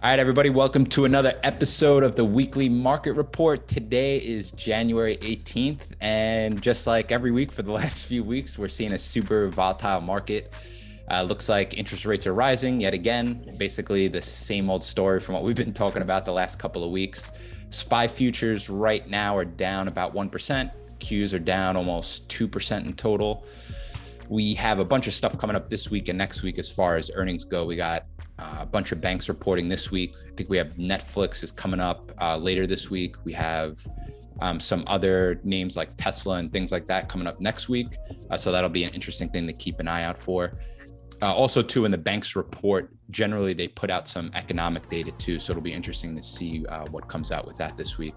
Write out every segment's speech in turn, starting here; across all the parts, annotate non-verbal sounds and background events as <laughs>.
All right, everybody, welcome to another episode of the weekly market report. Today is January 18th, and just like every week for the <laughs> last few weeks, we're seeing a super volatile market. Uh, looks like interest rates are rising yet again. Basically, the same old story from what we've been talking about the last couple of weeks. SPY futures right now are down about 1%. Qs are down almost 2% in total. We have a bunch of stuff coming up this week and next week as far as earnings go. We got uh, a bunch of banks reporting this week. I think we have Netflix is coming up uh, later this week. We have um, some other names like Tesla and things like that coming up next week. Uh, so that'll be an interesting thing to keep an eye out for. Uh, also, too, in the banks report, generally they put out some economic data too. So it'll be interesting to see uh, what comes out with that this week.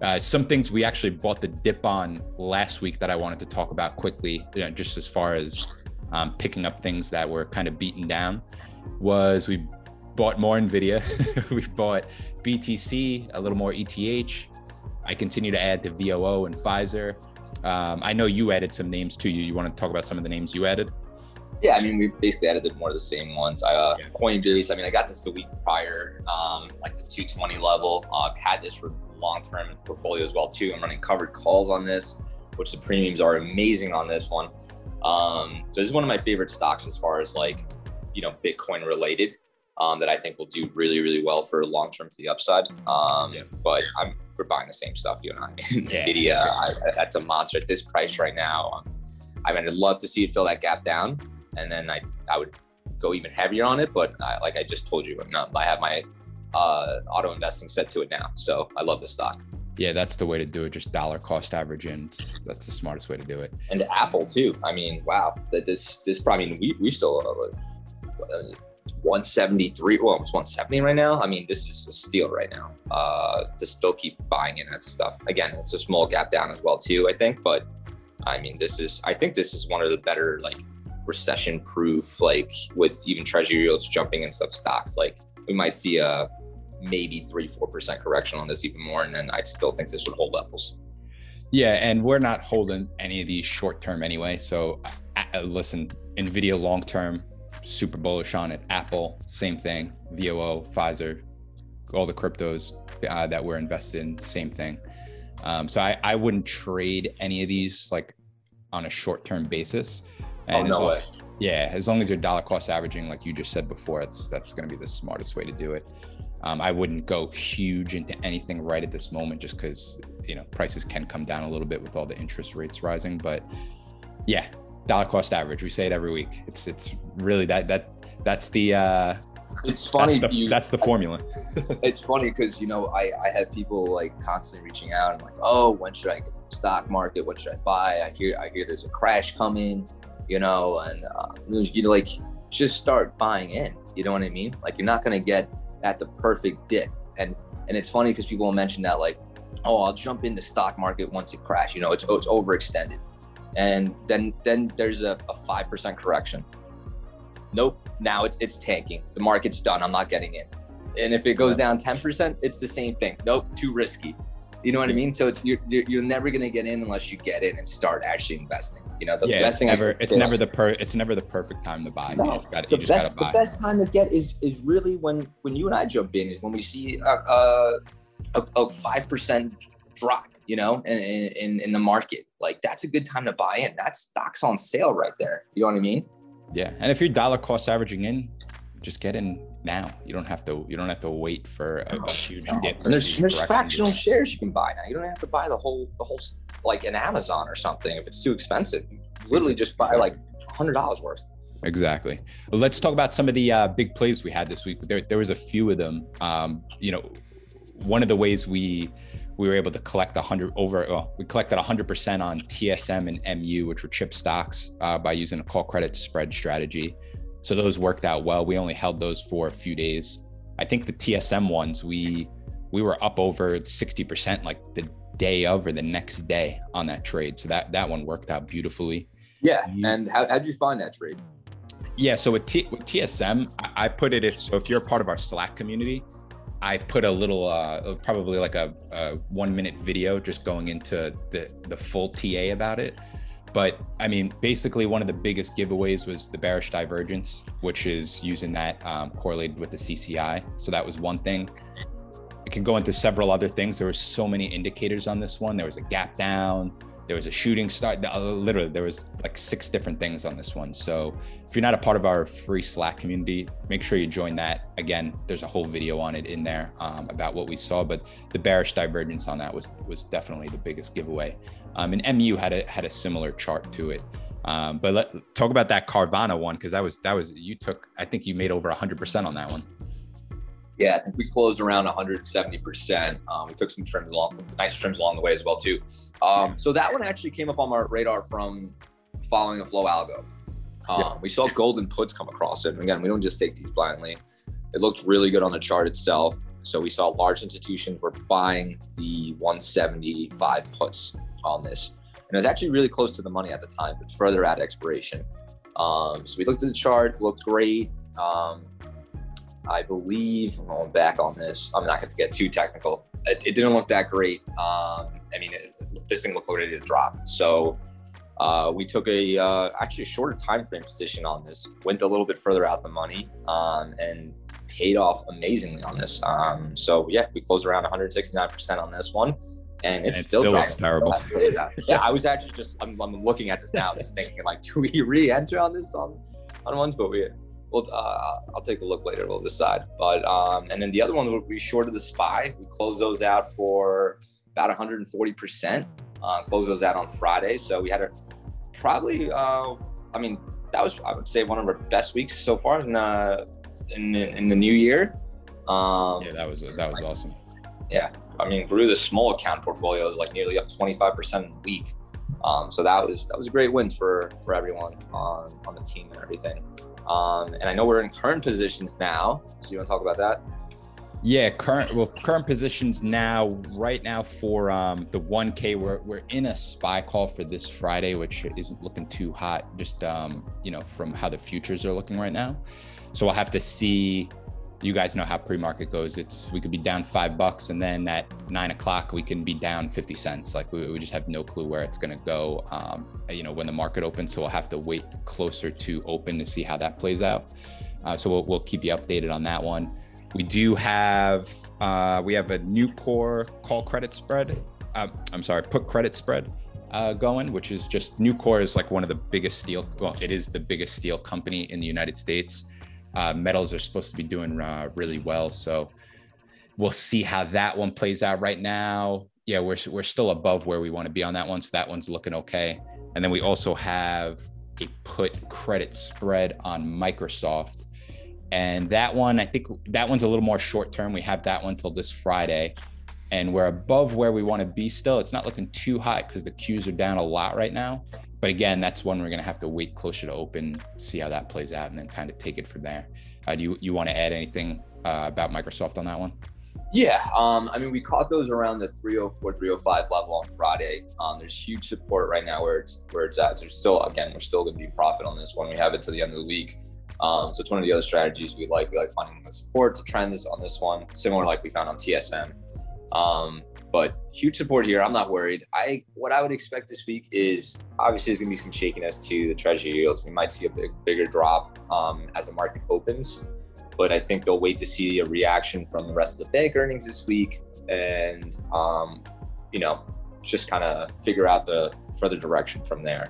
Uh, some things we actually bought the dip on last week that I wanted to talk about quickly, you know, just as far as um, picking up things that were kind of beaten down was we bought more Nvidia, <laughs> we bought BTC, a little more ETH. I continue to add to VOO and Pfizer. Um, I know you added some names too. You you want to talk about some of the names you added? Yeah, I mean, we basically added more of the same ones. Uh, yeah. Coinbase, I mean, I got this the week prior, um, like the 220 level. Uh, I've had this for long term portfolio as well too. I'm running covered calls on this, which the premiums are amazing on this one. Um, so this is one of my favorite stocks as far as like, you know, Bitcoin related. Um, that I think will do really, really well for long term for the upside. Um, yeah. But I'm we're buying the same stuff, you and I. Yeah, <laughs> Nvidia, I, that's a monster at this price right now. Um, I mean, I'd love to see it fill that gap down, and then I I would go even heavier on it. But I, like I just told you, I'm not. I have my uh, auto investing set to it now, so I love the stock. Yeah, that's the way to do it. Just dollar cost averaging. That's the smartest way to do it. And Apple too. I mean, wow. That this this probably I mean, we we still uh, 173, well, almost 170 right now. I mean, this is a steal right now. Uh, to still keep buying in that stuff. Again, it's a small gap down as well too. I think, but I mean, this is I think this is one of the better like recession proof like with even treasury yields jumping and stuff stocks like we might see a maybe three, four percent correction on this even more, and then I still think this would hold levels. Yeah, and we're not holding any of these short term anyway. So uh, listen, Nvidia long term, super bullish on it. Apple, same thing. VOO, Pfizer, all the cryptos uh, that we're invested in, same thing. Um, so I, I wouldn't trade any of these like on a short term basis. And oh no long, way. Yeah, as long as you're dollar cost averaging, like you just said before, it's that's going to be the smartest way to do it. Um, I wouldn't go huge into anything right at this moment, just because you know prices can come down a little bit with all the interest rates rising. But yeah, dollar cost average. We say it every week. It's it's really that that that's the uh, it's funny that's the, you, that's the formula <laughs> it's funny because you know I, I have people like constantly reaching out and like oh when should i get in the stock market what should i buy i hear i hear there's a crash coming you know and uh, you like just start buying in you know what i mean like you're not going to get at the perfect dip. And and it's funny because people will mention that like, oh, I'll jump in the stock market once it crashes. You know, it's it's overextended, and then then there's a five percent correction. Nope. Now it's it's tanking. The market's done. I'm not getting in. And if it goes down 10%, it's the same thing. Nope, too risky. You know what I mean? So it's you're you're never gonna get in unless you get in and start actually investing. You know, the yeah, best thing ever it's never the per it's never the perfect time to buy. No, you just gotta, the, best, the best time to get is is really when when you and I jump in is when we see a a five percent drop. You know, in, in in the market, like that's a good time to buy in. That stock's on sale right there. You know what I mean? Yeah, and if you're dollar cost averaging in, just get in now. You don't have to. You don't have to wait for a, a huge dip. And there's there's fractional shares you can buy now. You don't have to buy the whole the whole like an Amazon or something if it's too expensive. You literally just buy like hundred dollars worth. Exactly. Let's talk about some of the uh, big plays we had this week. There, there was a few of them. Um, you know, one of the ways we we were able to collect a hundred over. Well, we collected hundred percent on TSM and MU, which were chip stocks, uh, by using a call credit spread strategy. So those worked out well. We only held those for a few days. I think the TSM ones we we were up over 60% like the day of or the next day on that trade. So that that one worked out beautifully. Yeah. And how did you find that trade? Yeah. So with, T, with TSM, I, I put it if so if you're a part of our Slack community, I put a little, uh, probably like a, a, one minute video just going into the the full TA about it. But I mean, basically, one of the biggest giveaways was the bearish divergence, which is using that um, correlated with the CCI. So that was one thing. It can go into several other things. There were so many indicators on this one. There was a gap down, there was a shooting star. Uh, literally, there was like six different things on this one. So if you're not a part of our free Slack community, make sure you join that. Again, there's a whole video on it in there um, about what we saw. But the bearish divergence on that was was definitely the biggest giveaway. Um, and MU had a had a similar chart to it. Um, but let talk about that Carvana one because that was that was you took. I think you made over 100 percent on that one. Yeah, I think we closed around 170%. Um, we took some trims along, nice trims along the way as well too. Um, so that one actually came up on our radar from following a flow algo. Um, yeah. We saw golden puts come across it. And again, we don't just take these blindly. It looked really good on the chart itself. So we saw large institutions were buying the 175 puts on this. And it was actually really close to the money at the time, but further at expiration. Um, so we looked at the chart, looked great. Um, I believe I'm going back on this. I'm not going to get too technical. It, it, didn't look that great. Um, I mean, it, this thing looked ready to drop. So uh, we took a uh, actually a shorter time frame position on this. Went a little bit further out the money um, and paid off amazingly on this. Um, so yeah, we closed around 169 percent on this one. And it's, and still, still terrible. <laughs> yeah, I was actually just I'm, I'm, looking at this now, just thinking like, <laughs> do we re-enter on this on on ones? But we well, uh, I'll take a look later. We'll decide. But um, and then the other one we shorted the spy. We closed those out for about 140 percent. Uh, closed those out on Friday. So we had a probably. Uh, I mean, that was I would say one of our best weeks so far in uh, in, in the new year. Um, yeah, that was that was awesome. Yeah, I mean, grew the small account portfolios like nearly up 25 percent a week. Um, so that was that was a great win for for everyone on on the team and everything. Um, and I know we're in current positions now. So you want to talk about that? Yeah, current well, current positions now. Right now for um, the 1K, we're we're in a spy call for this Friday, which isn't looking too hot. Just um, you know, from how the futures are looking right now. So we'll have to see you guys know how pre-market goes. It's we could be down five bucks, and then at nine o'clock we can be down fifty cents. Like we, we just have no clue where it's going to go. Um, you know when the market opens, so we'll have to wait closer to open to see how that plays out. Uh, so we'll, we'll keep you updated on that one. We do have uh, we have a Nucor call credit spread. Uh, I'm sorry, put credit spread uh, going, which is just Nucor is like one of the biggest steel. Well, it is the biggest steel company in the United States uh, metals are supposed to be doing uh, really well. So we'll see how that one plays out right now. Yeah, we're, we're still above where we want to be on that one. So that one's looking okay. And then we also have a put credit spread on Microsoft. And that one, I think that one's a little more short term. We have that one till this Friday. And we're above where we want to be still. It's not looking too hot because the Qs are down a lot right now but again, that's one we're going to have to wait closer to open, see how that plays out, and then kind of take it from there. Uh, do you you want to add anything uh, about Microsoft on that one? Yeah, um, I mean, we caught those around the 304, 305 level on Friday. Um, there's huge support right now where it's where it's at. There's still, again, we're still going to be profit on this one. We have it to the end of the week. Um, so it's one of the other strategies we like. We like finding the support, the trends on this one, similar like we found on TSM. Um, but huge support here. I'm not worried. I what I would expect this week is obviously there's gonna be some shakiness to the treasury yields. We might see a big bigger drop um, as the market opens, but I think they'll wait to see a reaction from the rest of the bank earnings this week, and um, you know just kind of figure out the further direction from there.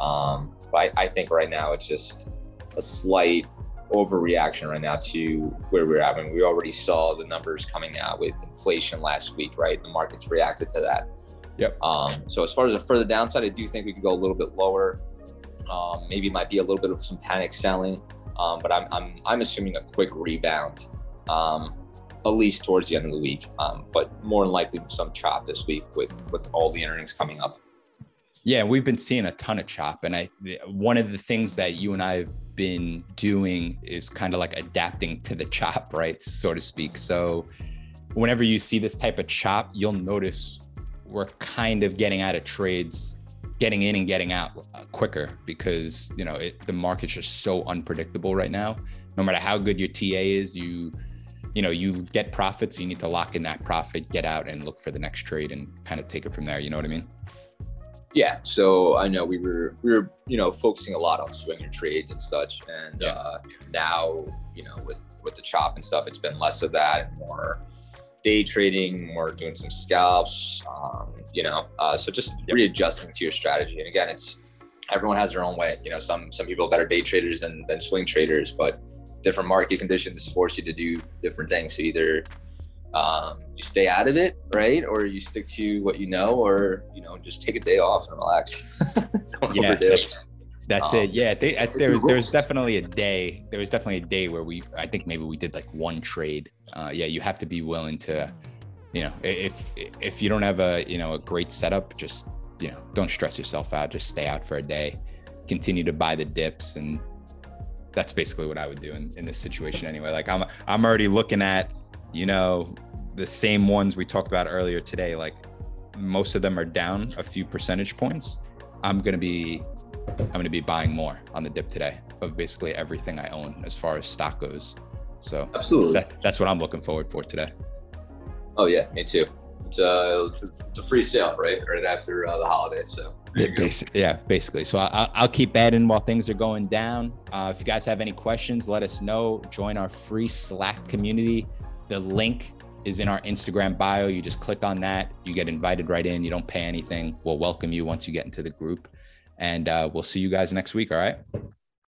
Um, but I, I think right now it's just a slight overreaction right now to where we're at. I mean, we already saw the numbers coming out with inflation last week, right? The markets reacted to that. Yep. Um, so as far as a further downside, I do think we could go a little bit lower. Um, maybe it might be a little bit of some panic selling, um, but I'm, I'm I'm assuming a quick rebound, um, at least towards the end of the week. Um, but more than likely some chop this week with with all the earnings coming up. Yeah, we've been seeing a ton of chop, and I one of the things that you and I have been doing is kind of like adapting to the chop, right, so to speak. So whenever you see this type of chop, you'll notice we're kind of getting out of trades, getting in and getting out uh, quicker because you know it, the market's just so unpredictable right now. No matter how good your TA is, you you know you get profits. You need to lock in that profit, get out, and look for the next trade, and kind of take it from there. You know what I mean? Yeah, so I know we were we were you know focusing a lot on swinger trades and such, and yeah. uh, now you know with with the chop and stuff, it's been less of that and more day trading, more doing some scalps, um, you know. Uh, so just readjusting to your strategy. And again, it's everyone has their own way. You know, some some people are better day traders than than swing traders, but different market conditions force you to do different things. So either um, you stay out of it, right? Or you stick to what you know, or you know, just take a day off and relax. <laughs> Don't yeah, overdo. That's, that's um, it. Yeah, they, there was there was <laughs> definitely a day. There was definitely a day where we, I think maybe we did like one trade. Uh, yeah, you have to be willing to, you know, if if you don't have a you know a great setup, just you know, don't stress yourself out. Just stay out for a day. Continue to buy the dips, and that's basically what I would do in, in this situation anyway. Like I'm I'm already looking at, you know, the same ones we talked about earlier today. Like most of them are down a few percentage points. I'm gonna be I'm gonna be buying more on the dip today of basically everything I own as far as stock goes. So absolutely, that, that's what I'm looking forward for today. Oh yeah, me too. It's a uh, it's a free sale, right? Right after uh, the holiday, so. Yeah, basically, yeah, basically. So I, I'll keep adding while things are going down. Uh, if you guys have any questions, let us know. Join our free Slack community. The link is in our Instagram bio. You just click on that. You get invited right in. You don't pay anything. We'll welcome you once you get into the group. And uh, we'll see you guys next week. All right.